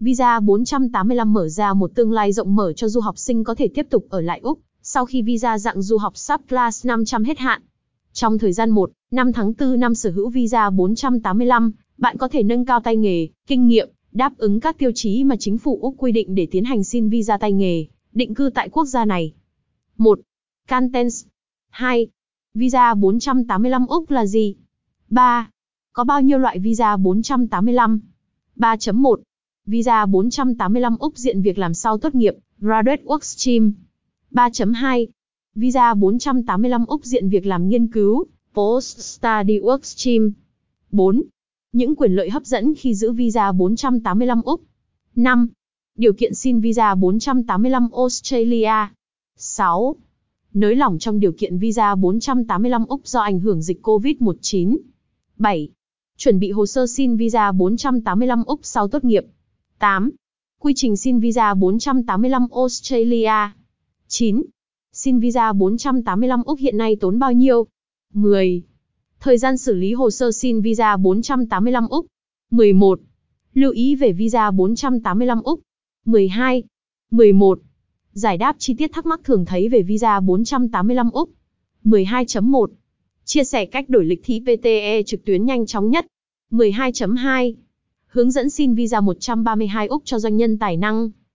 Visa 485 mở ra một tương lai rộng mở cho du học sinh có thể tiếp tục ở lại Úc, sau khi visa dạng du học Subclass 500 hết hạn. Trong thời gian 1, năm tháng 4 năm sở hữu visa 485, bạn có thể nâng cao tay nghề, kinh nghiệm, đáp ứng các tiêu chí mà chính phủ Úc quy định để tiến hành xin visa tay nghề, định cư tại quốc gia này. 1. Contents 2. Visa 485 Úc là gì? 3. Có bao nhiêu loại visa 485? 3.1. Visa 485 Úc diện việc làm sau tốt nghiệp, Graduate Work Stream. 3.2. Visa 485 Úc diện việc làm nghiên cứu, Post Study Work Stream. 4. Những quyền lợi hấp dẫn khi giữ visa 485 Úc. 5. Điều kiện xin visa 485 Australia. 6. Nới lỏng trong điều kiện visa 485 Úc do ảnh hưởng dịch COVID-19. 7. Chuẩn bị hồ sơ xin visa 485 Úc sau tốt nghiệp. 8. Quy trình xin visa 485 Australia. 9. Xin visa 485 Úc hiện nay tốn bao nhiêu? 10. Thời gian xử lý hồ sơ xin visa 485 Úc. 11. Lưu ý về visa 485 Úc. 12. 11. Giải đáp chi tiết thắc mắc thường thấy về visa 485 Úc. 12.1. Chia sẻ cách đổi lịch thi PTE trực tuyến nhanh chóng nhất. 12.2. Hướng dẫn xin visa 132 Úc cho doanh nhân tài năng.